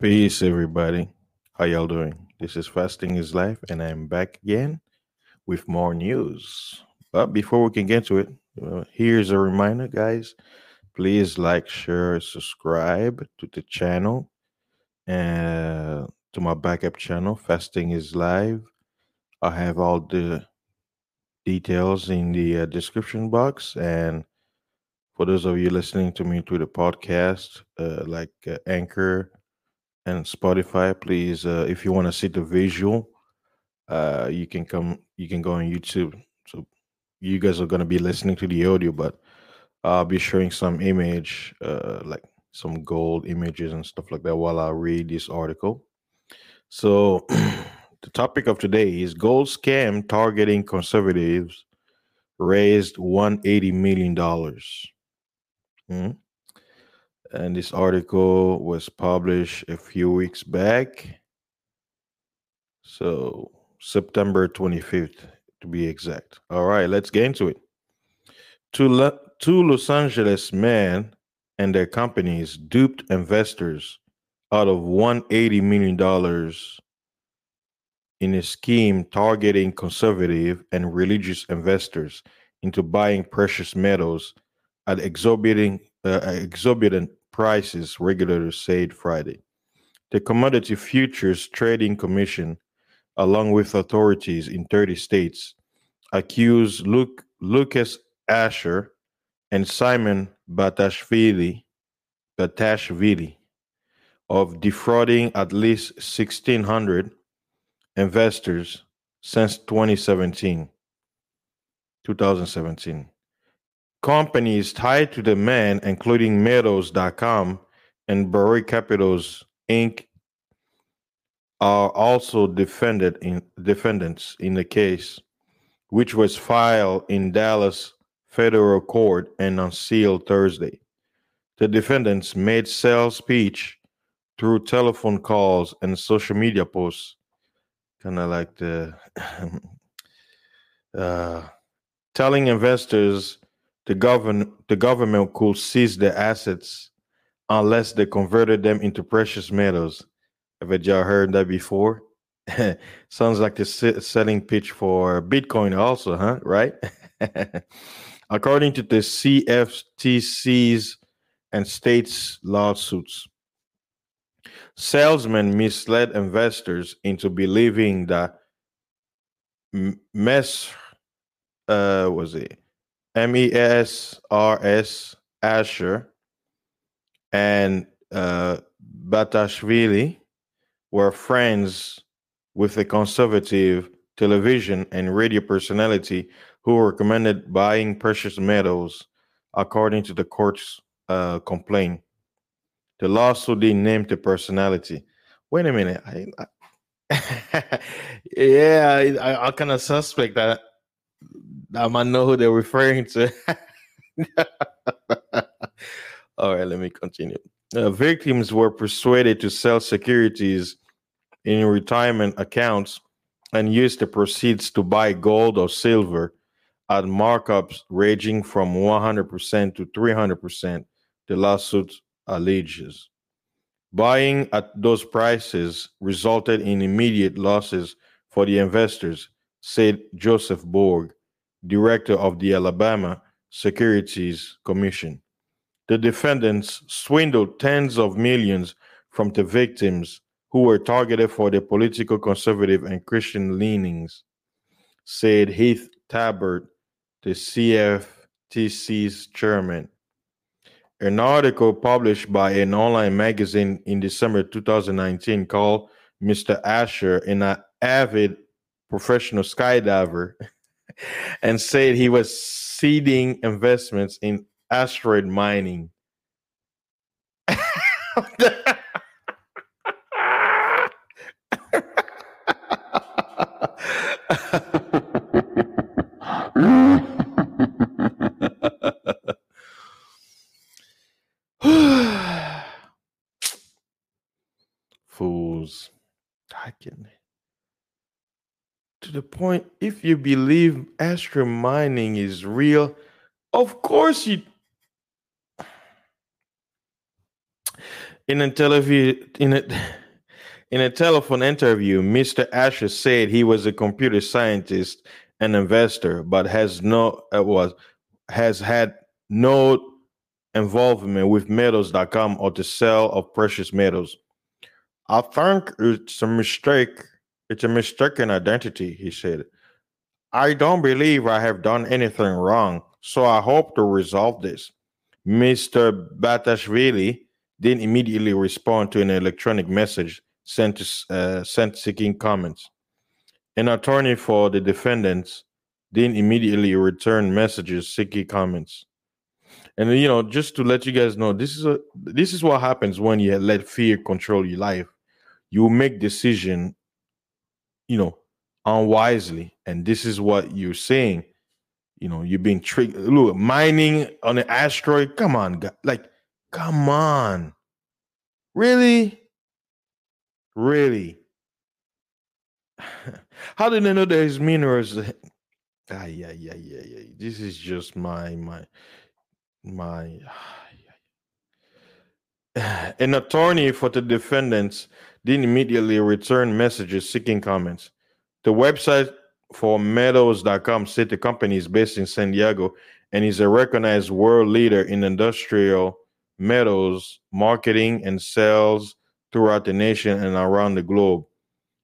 Peace, everybody. How y'all doing? This is Fasting is Life, and I'm back again with more news. But before we can get to it, uh, here's a reminder, guys. Please like, share, subscribe to the channel and to my backup channel, Fasting is Live. I have all the details in the uh, description box. And for those of you listening to me through the podcast, uh, like uh, Anchor, and Spotify, please, uh, if you want to see the visual, uh, you can come. You can go on YouTube. So you guys are gonna be listening to the audio, but I'll be showing some image, uh, like some gold images and stuff like that, while I read this article. So the topic of today is gold scam targeting conservatives raised 180 million dollars. Hmm? And this article was published a few weeks back. So, September 25th to be exact. All right, let's get into it. Two, two Los Angeles men and their companies duped investors out of $180 million in a scheme targeting conservative and religious investors into buying precious metals at exorbitant, uh, exorbitant prices, regulators said Friday. The Commodity Futures Trading Commission, along with authorities in 30 states, accused Luke, Lucas Asher and Simon Batashvili, Batashvili of defrauding at least 1,600 investors since 2017. 2017. Companies tied to the man, including Metals.com and Barrick Capitals Inc., are also defended in, defendants in the case, which was filed in Dallas federal court and unsealed Thursday. The defendants made sales speech through telephone calls and social media posts, kind of like the uh, telling investors the govern the government could seize the assets unless they converted them into precious metals. Have you heard that before? Sounds like the selling pitch for Bitcoin, also, huh? Right? According to the CFTC's and states' lawsuits, salesmen misled investors into believing that mess uh was it M E S R S Asher and uh, Batashvili were friends with a conservative television and radio personality who recommended buying precious metals, according to the court's uh, complaint. The lawsuit didn't name the personality. Wait a minute. I, I yeah, I, I kind of suspect that I might know who they're referring to. All right, let me continue. Uh, victims were persuaded to sell securities in retirement accounts and use the proceeds to buy gold or silver at markups ranging from 100% to 300%, the lawsuit alleges. Buying at those prices resulted in immediate losses for the investors, said Joseph Borg, director of the Alabama Securities Commission. The defendants swindled tens of millions from the victims who were targeted for their political conservative and Christian leanings, said Heath Tarbert, the CFTC's chairman. An article published by an online magazine in December 2019 called Mr. Asher an avid professional skydiver and said he was seeding investments in asteroid mining. Fools. I can the point if you believe astro mining is real, of course you In a in a in a telephone interview, Mr. Asher said he was a computer scientist and investor, but has no uh, was has had no involvement with metals.com or the sale of precious metals. I think it's a mistake. It's a mistaken identity, he said. I don't believe I have done anything wrong, so I hope to resolve this. Mr. Batashvili didn't immediately respond to an electronic message sent, uh, sent seeking comments. An attorney for the defendants didn't immediately return messages seeking comments. And you know, just to let you guys know, this is a this is what happens when you let fear control your life. You make decision, you know, unwisely, and this is what you're saying. You know, you're being tricked. Look, mining on an asteroid. Come on, like, come on, really, really. How did they know there's minerals? Ah, yeah, yeah, yeah, yeah. This is just my my my. An attorney for the defendants didn't immediately return messages seeking comments. The website for metals.com said the company is based in San Diego and is a recognized world leader in industrial metals marketing and sales throughout the nation and around the globe.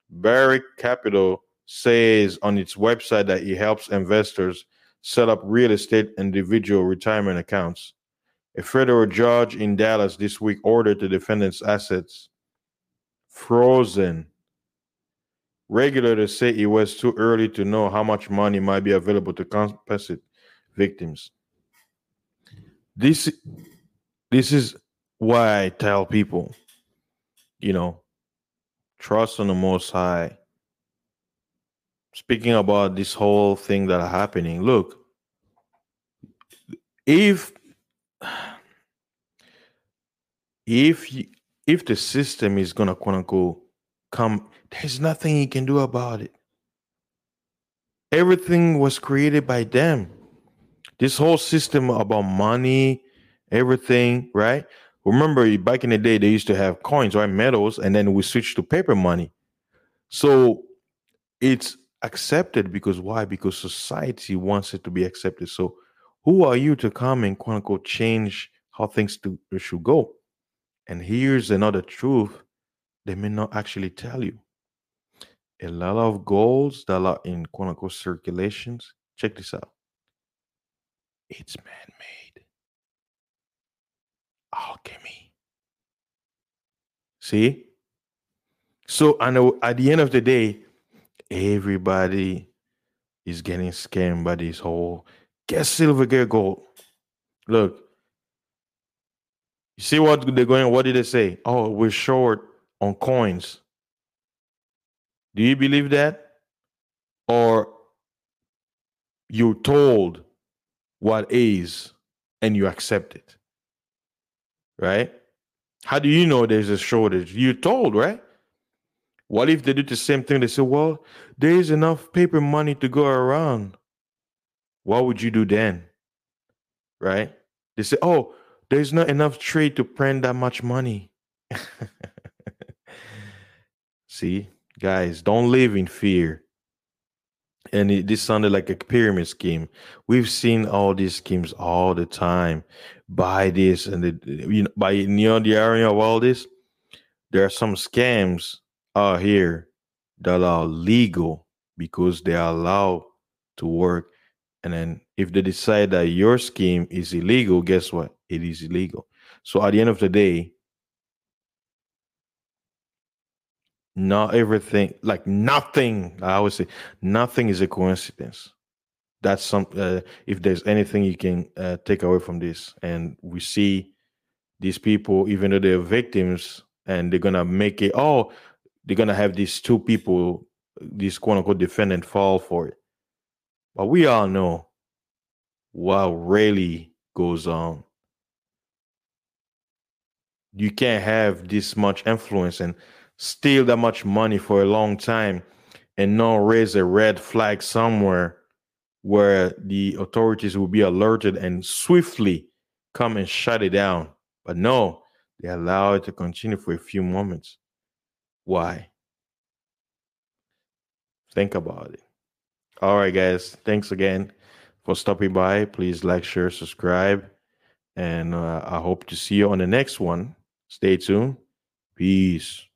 Barrick Capital says on its website that it helps investors set up real estate individual retirement accounts. A federal judge in Dallas this week ordered the defendant's assets frozen. Regulators say it was too early to know how much money might be available to compensate victims. This, this is why I tell people, you know, trust on the Most High. Speaking about this whole thing that are happening, look, if if if the system is gonna quote unquote come, there's nothing you can do about it. Everything was created by them. This whole system about money, everything, right? Remember, back in the day, they used to have coins, right? Metals, and then we switched to paper money. So it's accepted because why? Because society wants it to be accepted. So who are you to come and quote unquote change how things to, should go? And here's another truth they may not actually tell you. A lot of goals that are in quote unquote circulations, check this out. It's man made. Alchemy. See? So know at the end of the day, everybody is getting scammed by this whole get silver, get gold. Look, you see what they're going, what did they say? Oh, we're short on coins. Do you believe that? Or you're told what is and you accept it? Right? How do you know there's a shortage? You're told, right? What if they do the same thing? They say, well, there is enough paper money to go around. What would you do then? Right? They say, oh, there's not enough trade to print that much money. See, guys, don't live in fear. And it, this sounded like a pyramid scheme. We've seen all these schemes all the time. Buy this and the, you know, by you know the area of all this. There are some scams out here that are legal because they are allowed to work. And then if they decide that your scheme is illegal, guess what? It is illegal. So at the end of the day, not everything, like nothing, I always say, nothing is a coincidence. That's some, uh, if there's anything you can uh, take away from this. And we see these people, even though they're victims, and they're going to make it, oh, they're going to have these two people, these quote unquote defendant fall for it. But we all know what really goes on you can't have this much influence and steal that much money for a long time and not raise a red flag somewhere where the authorities will be alerted and swiftly come and shut it down. But no, They allow it to continue for a few moments. Why? Think about it. All right, guys. Thanks again for stopping by. Please like, share, subscribe. And uh, I hope to see you on the next one. Stay tuned. Peace.